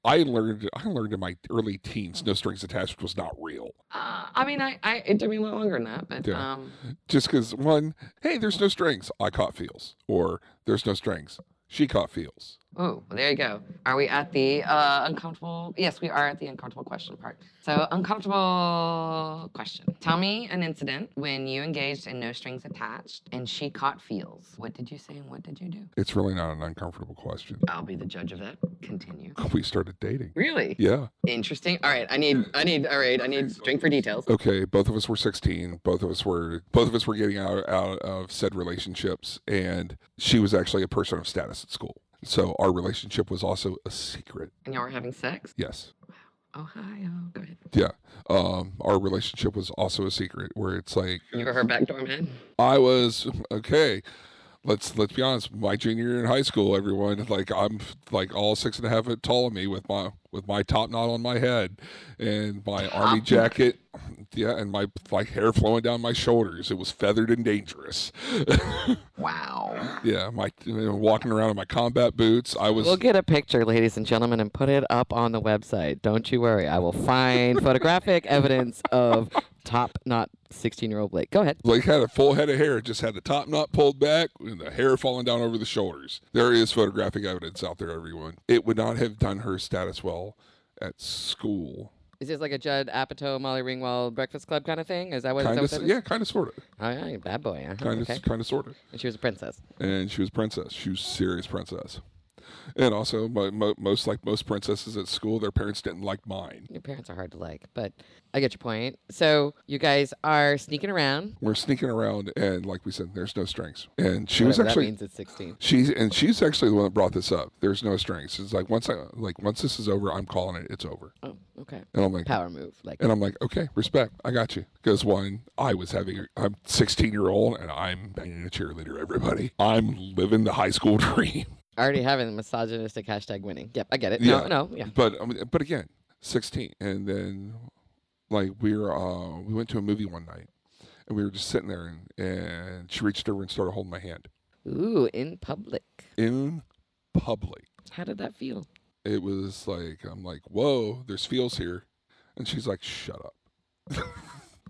I learned. I learned in my early teens, no strings attached was not real. Uh, I mean, I, I it took me a lot longer than that, but Yeah. um, Just because one, hey, there's no strings. I caught feels, or there's no strings. She caught feels. Oh, well, there you go. Are we at the uh, uncomfortable? Yes, we are at the uncomfortable question part. So, uncomfortable question. Tell me an incident when you engaged in no strings attached and she caught feels. What did you say and what did you do? It's really not an uncomfortable question. I'll be the judge of that. Continue. <laughs> We started dating. Really? Yeah. Interesting. All right. I need. I need. All right. I need drink for details. Okay. Both of us were 16. Both of us were. Both of us were getting out out of said relationships, and she was actually a person of status at school. So our relationship was also a secret. And y'all were having sex? Yes. Wow. Ohio. Go ahead. Yeah. Um, our relationship was also a secret, where it's like You were her backdoor man. I was okay. Let's let's be honest. My junior year in high school, everyone like I'm like all six and a half foot tall of me with my with my top knot on my head and my army Top knot. jacket, yeah, and my like hair flowing down my shoulders. It was feathered and dangerous. <laughs> Wow. yeah, my you know, walking around in my combat boots. I was We'll get a picture, ladies and gentlemen, and put it up on the website. Don't you worry. I will find <laughs> photographic evidence of top knot 16 year old Blake. Go ahead. Blake had a full head of hair, just had the top knot pulled back and the hair falling down over the shoulders. There is photographic evidence out there, everyone. It would not have done her status well at school. Is this like a Judd Apatow, Molly Ringwald Breakfast Club kind of thing? Is that what, is that what that is? yeah, kind of, sort of, Oh, yeah, bad boy. Kind of, kind of, sort of. And she was a princess. And she was a princess. She was serious princess. And also, mo- mo- most like most princesses at school, their parents didn't like mine. Your parents are hard to like, but I get your point. So you guys are sneaking around. We're sneaking around, and like we said, there's no strings. And she was actually that means it's 16. She's and she's actually the one that brought this up. There's no strings. It's like once I like once this is over, I'm calling it. It's over. Oh, okay. And I'm like, Power move. Like and I'm like, okay, respect. I got you. Because one, I was having, a, I'm 16 year old, and I'm banging a cheerleader. Everybody, I'm living the high school <laughs> dream. Already having the misogynistic hashtag winning. Yep, I get it. No, Yeah. no, yeah. But I mean, but again, 16, and then like we were, uh, we went to a movie one night, and we were just sitting there, and, and she reached over and started holding my hand Ooh, in public. in public. How did that feel? it was like I'm like, whoa, there's feels here, and she's like, shut up. <laughs>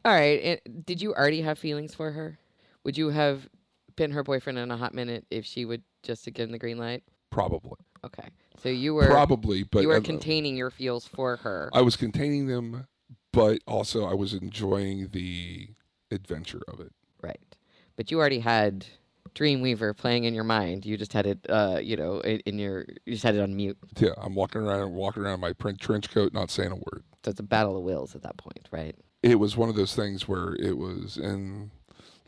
All right. And did you already have feelings for her? Would you have been her boyfriend in a hot minute if she would just to give him the green light? Probably, Okay. So you were probably, but you were I- containing your feels for her. I was containing them, but also I was enjoying the adventure of it. right. But you already had Dreamweaver playing in your mind. You just had it uh, you know, in, in your you just had it on mute. Yeah, I'm walking around, walking around in my print trench coat, not saying a word. So it's a battle of wills at that point, right? It was one of those things where it was in.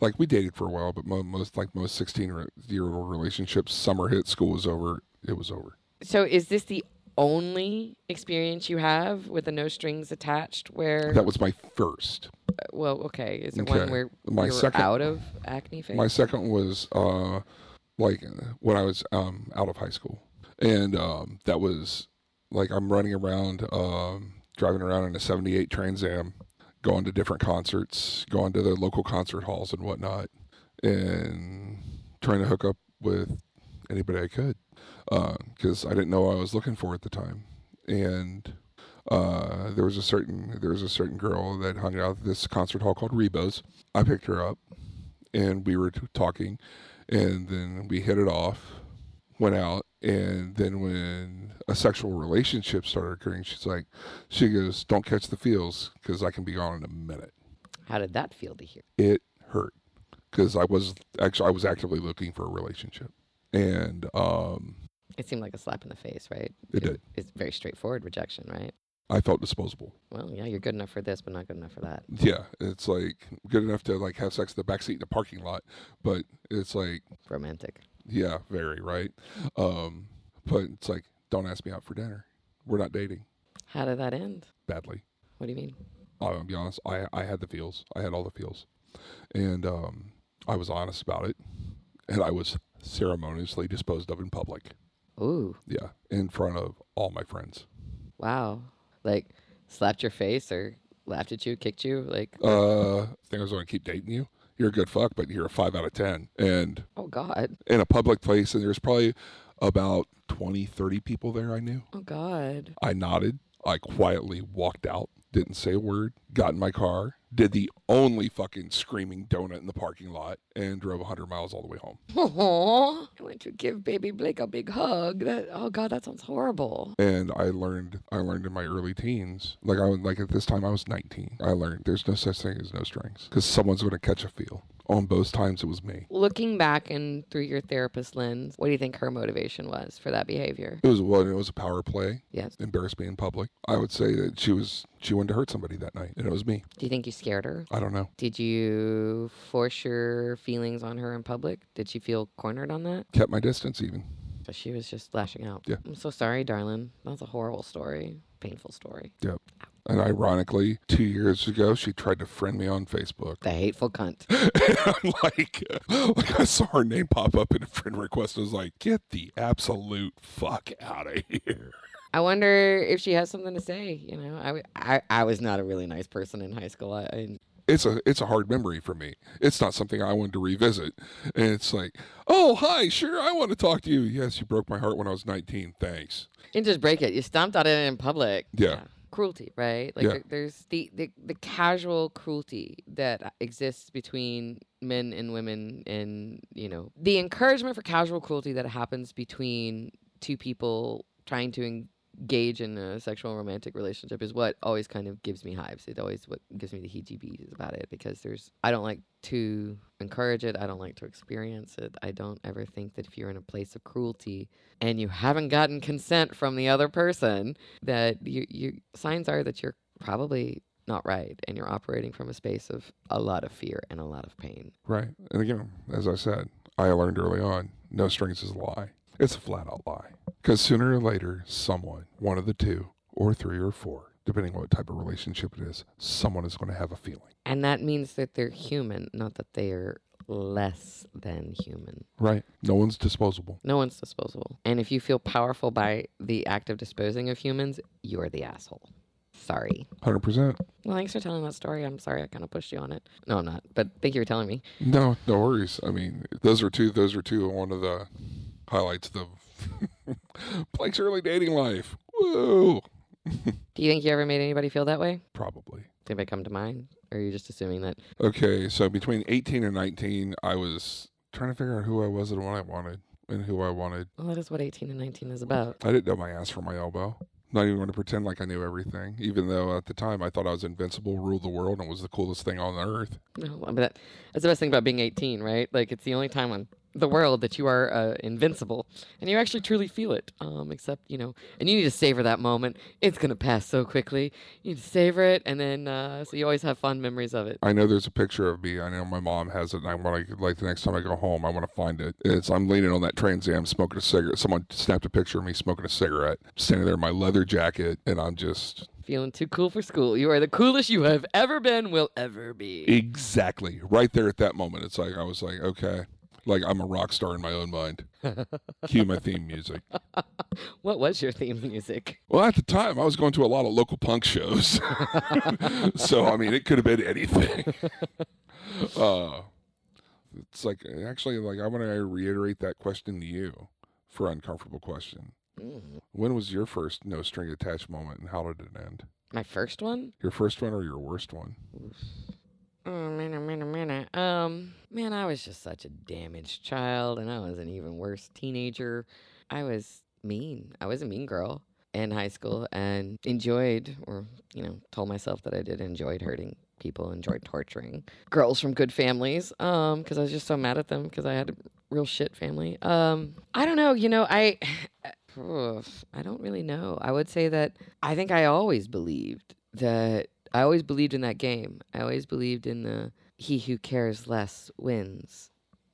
Like we dated for a while, but most like most 16 year old relationships, summer hit, school was over, it was over. So is this the only experience you have with the no strings attached where That was my first. well, okay. Is it Okay. one where My you were second- out of acne phase? My second was uh, like when I was um, out of high school, and um, that was like I'm running around, um, driving around in a '78 Trans Am, going to different concerts, going to the local concert halls and whatnot, and trying to hook up with anybody I could because I didn't know what I was looking for at the time. And uh, there was a certain there was a certain girl that hung out at this concert hall called Rebo's. I picked her up, and we were talking, and then we hit it off, went out, and then when a sexual relationship started occurring, she's like, she goes, "Don't catch the feels, because I can be gone in a minute." How did that feel to hear? It hurt because I was actually I was actively looking for a relationship, and um, It seemed like a slap in the face, right? It did. It's very straightforward rejection, right? I felt disposable. Well, yeah, you're good enough for this, but not good enough for that. Yeah, it's like good enough to like have sex in the back seat in a parking lot, but it's like Romantic. Yeah, very right. Um, but it's like don't ask me out for dinner. We're not dating How did that end? badly. What do you mean? I'll be honest. I I had the feels. I had all the feels, and um, I was honest about it, and I was ceremoniously disposed of in public. Ooh, Yeah, in front of all my friends. wow. Like slapped your face or laughed at you, kicked you? Like, Uh, think I was going to keep dating you? You're a good fuck, but you're a five out of ten, and oh God, in a public place, and there's probably about 20, 30 people there I knew. oh God. I nodded. I quietly walked out, didn't say a word, got in my car, did the only fucking screaming donut in the parking lot, and drove 100 miles all the way home. Oh, I went to give baby Blake a big hug. That oh God, that sounds horrible. And I learned, I learned in my early teens, like I was, like at this time I was 19. I learned there's no such thing as no strings, because someone's going to catch a feel. On both times, it was me. Looking back and through your therapist lens, what do you think her motivation was for that behavior? It was well, it was a power play. Yes. Embarrassed me in public. I would say that she was she wanted to hurt somebody that night, and it was me. Do you think you scared her? I don't know. Did you force your feelings on her in public? Did she feel cornered on that? Kept my distance even. So she was just lashing out. Yeah. I'm so sorry, darling. That's a horrible story. Painful story. Yep. And ironically, two years ago, she tried to friend me on Facebook. The hateful cunt. <laughs> And I'm like, <laughs> like I saw her name pop up in a friend request. I was like, get the absolute fuck out of here. I wonder if she has something to say. You know, I, I, I was not a really nice person in high school. I, I It's a it's a hard memory for me. It's not something I wanted to revisit. And it's like, oh hi, sure, I want to talk to you. Yes, you broke my heart when I was 19. Thanks. And just break it. You stomped on it in public. Yeah. Cruelty, right? Like Yeah. there- there's the, the the casual cruelty that exists between men and women, and you know the encouragement for casual cruelty that happens between two people trying to engage in a sexual romantic relationship is what always kind of gives me hives. It always what gives me the heebie-jeebies about it because there's I don't like to encourage it. I don't like to experience it. I don't ever think that if you're in a place of cruelty and you haven't gotten consent from the other person, that you you signs are that you're probably not right and you're operating from a space of a lot of fear and a lot of pain. Right. And again, as I said, I learned early on, no strings is a lie. It's a flat out lie. Because sooner or later, someone, one of the two, or three or four, depending on what type of relationship it is, someone is going to have a feeling. And that means that they're human, not that they are less than human. Right. No one's disposable. No one's disposable. And if you feel powerful by the act of disposing of humans, you're the asshole. Sorry. 100%. Well, thanks for telling that story. I'm sorry I kind of pushed you on it. No, I'm not. But thank you for telling me. No, no worries. I mean, those are two, those are two, one of the highlights the <laughs> Blake's early dating life. Woo! Do you think you ever made anybody feel that way? Probably. Did anybody come to mind? Or are you just assuming that? Okay, so between 18 and 19, I was trying to figure out who I was and what I wanted and who I wanted. Well, that is what 18 and 19 is about. I didn't know my ass from my elbow. Not even going to pretend like I knew everything, even though at the time I thought I was invincible, ruled the world, and was the coolest thing on earth. No, but that's the best thing about being 18, right? Like, it's the only time on the world that you are uh, invincible and you actually truly feel it. Um, except, you know, and you need to savor that moment. It's going to pass so quickly. You need to savor it, and then, uh, so you always have fond memories of it. I know there's a picture of me. I know my mom has it, and I want to like the next time I go home, I want to find it. It's I'm leaning on that Trans Am, smoking a cigarette. Someone snapped a picture of me smoking a cigarette, standing there in my leather jacket, and I'm just Feeling too cool for school. You are the coolest you have ever been, will ever be. exactly right there at that moment. It's like I was like, okay, like I'm a rock star in my own mind. <laughs> Cue my theme music. What was your theme music? Well, at the time, I was going to a lot of local punk shows, <laughs> so I mean, it could have been anything. <laughs> uh, it's like actually, like I want to reiterate that question to you. for uncomfortable question. Mm. When was your first no string attached moment and how did it end? My first one? Your first one or your worst one? Oh, minute, minute, minute. Um, man, I was just such a damaged child, and I was an even worse teenager. I was mean. I was a mean girl in high school and enjoyed, or, you know, told myself that I did enjoyed hurting people, enjoyed torturing girls from good families, um, because I was just so mad at them because I had a real shit family. Um, I don't know, you know, I. <sighs> I don't really know. I would say that I think I always believed that I always believed in that game. I always believed in the he who cares less wins.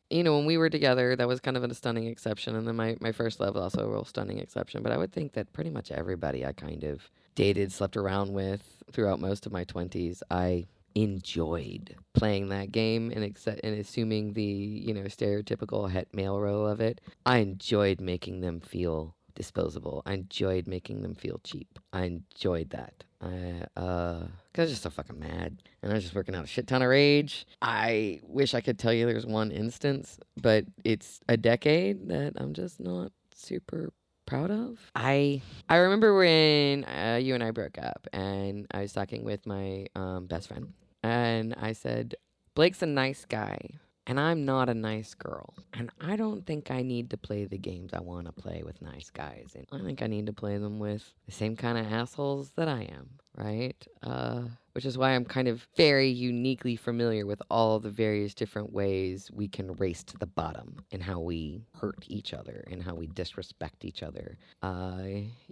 You know, when we were together, that was kind of a stunning exception. And then my, my first love was also a real stunning exception. But I would think that pretty much everybody I kind of dated, slept around with throughout most of my 20s, I enjoyed playing that game and, accept, and assuming the, you know, stereotypical het male role of it. I enjoyed making them feel disposable. I enjoyed making them feel cheap. I enjoyed that. I uh, cause I was just so fucking mad, and I was just working out a shit ton of rage. I wish I could tell you there's one instance, but it's a decade that I'm just not super proud of. I I remember when uh, you and I broke up, and I was talking with my um, best friend, and I said, "Blake's a nice guy." And I'm not a nice girl. And I don't think I need to play the games I want to play with nice guys. And I think I need to play them with the same kind of assholes that I am, right? Uh, which is why I'm kind of very uniquely familiar with all the various different ways we can race to the bottom and how we hurt each other and how we disrespect each other. Uh,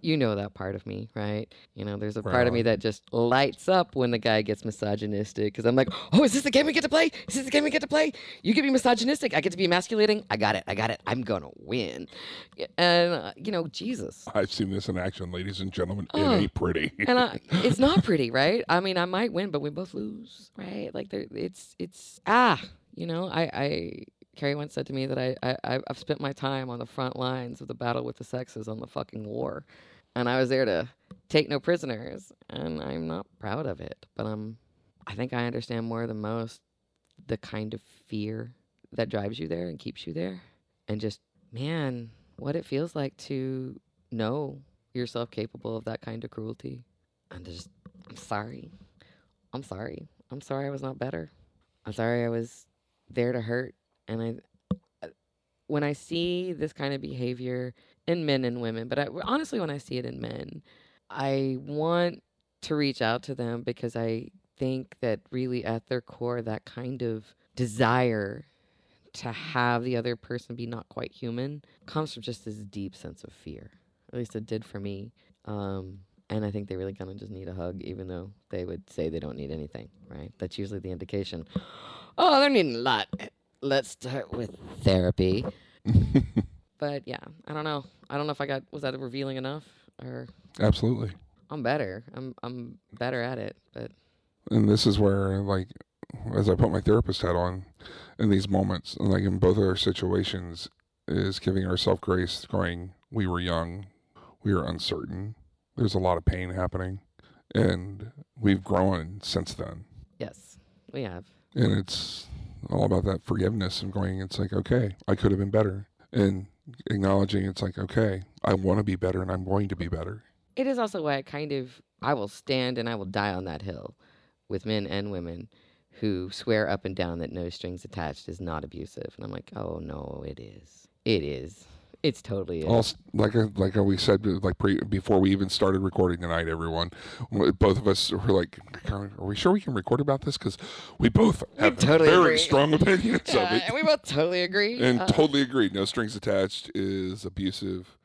you know that part of me, right? You know, there's a part of me that just lights up when the guy gets misogynistic because I'm like, oh, is this the game we get to play? Is this the game we get to play? You get to be misogynistic. I get to be emasculating. I got it. I got it. I'm going to win. And, uh, you know, Jesus. I've seen this in action, ladies and gentlemen. Oh. It ain't pretty. and I, <laughs> it's not pretty, right? I mean, I might win, but we both lose, right? Like, there, it's, it's ah, you know, I, I, Carrie once said to me that I, I, I've spent my time on the front lines of the battle with the sexes on the fucking war, and I was there to take no prisoners, and I'm not proud of it, but I'm, I think I understand more than most the kind of fear that drives you there and keeps you there, and just man, what it feels like to know yourself capable of that kind of cruelty. And to just, I'm sorry. I'm sorry. I'm sorry I was not better. I'm sorry I was there to hurt. And I, uh, when I see this kind of behavior in men and women, but I, honestly, when I see it in men, I want to reach out to them because I think that really at their core, that kind of desire to have the other person be not quite human comes from just this deep sense of fear. At least it did for me. Um, and I think they really kind of just need a hug, even though they would say they don't need anything, right? That's usually the indication. <gasps> Oh, they're needing a lot. Let's start with therapy. <laughs> But yeah, I don't know. I don't know if I got was that revealing enough or Absolutely. I'm better. I'm I'm better at it. But And this is where, like, as I put my therapist hat on in these moments, and like in both of our situations, is giving ourselves grace, going, we were young, we were uncertain, there's a lot of pain happening, and we've grown since then. yes, we have. And it's all about that forgiveness and going, it's like, okay, I could have been better. And acknowledging it's like, okay, I want to be better and I'm going to be better. It is also why I kind of I will stand and I will die on that hill with men and women who swear up and down that no strings attached is not abusive. And I'm like, oh no, it is. It is. It's totally is. Like like we said, like pre, before we even started recording tonight, everyone, both of us were like, "Are we sure we can record about this?" Because we both have totally very agree. strong opinions <laughs> Yeah, of it, and we both totally agree. and Uh, totally agree. No strings attached is abusive.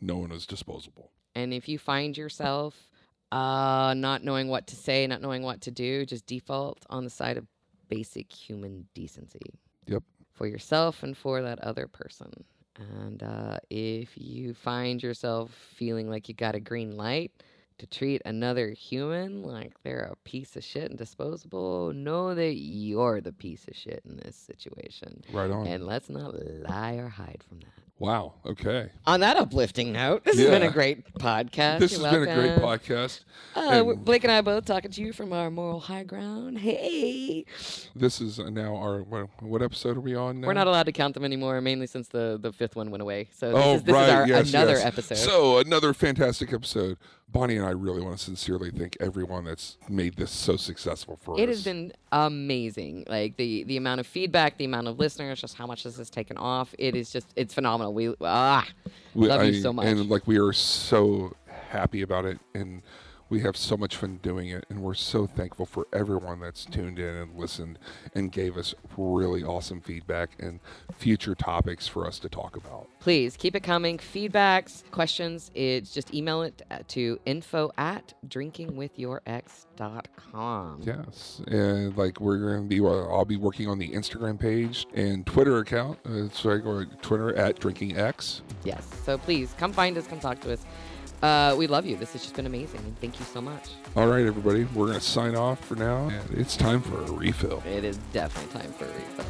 No one is disposable. And if you find yourself uh, not knowing what to say, not knowing what to do, just default on the side of basic human decency. Yep. For yourself and for that other person. And uh, if you find yourself feeling like you got a green light to treat another human like they're a piece of shit and disposable, know that you're the piece of shit in this situation. Right on. And let's not lie or hide from that. Wow. Okay. On that uplifting note, this has been a great podcast. This You're has been a great podcast. Uh, And Blake and I both talking to you from our moral high ground. Hey, this is now our what, what episode are we on now? we're not allowed to count them anymore, mainly since the, the fifth one went away. So this, Oh, is, this right. is our yes, another yes. episode. So another fantastic episode. Bonnie and I really want to sincerely thank everyone that's made this so successful for It us. It has been amazing. Like the the amount of feedback, the amount of listeners, just how much this has taken off. It is just it's phenomenal. We ah We- love you so much. And like we are so happy about it and we have so much fun doing it and we're so thankful for everyone that's tuned in and listened and gave us really awesome feedback and future topics for us to talk about. Please keep it coming. Feedbacks, questions. It's just email it uh, to info at drinkingwithyourex.com. Yes, and like we're going to be, uh, I'll be working on the Instagram page and Twitter account. Uh, so I go Twitter at DrinkingX. Yes. So please come find us, come talk to us. Uh, we love you. This has just been amazing, and thank you so much. All right, everybody, we're going to sign off for now, and it's time for a refill. It is definitely time for a refill.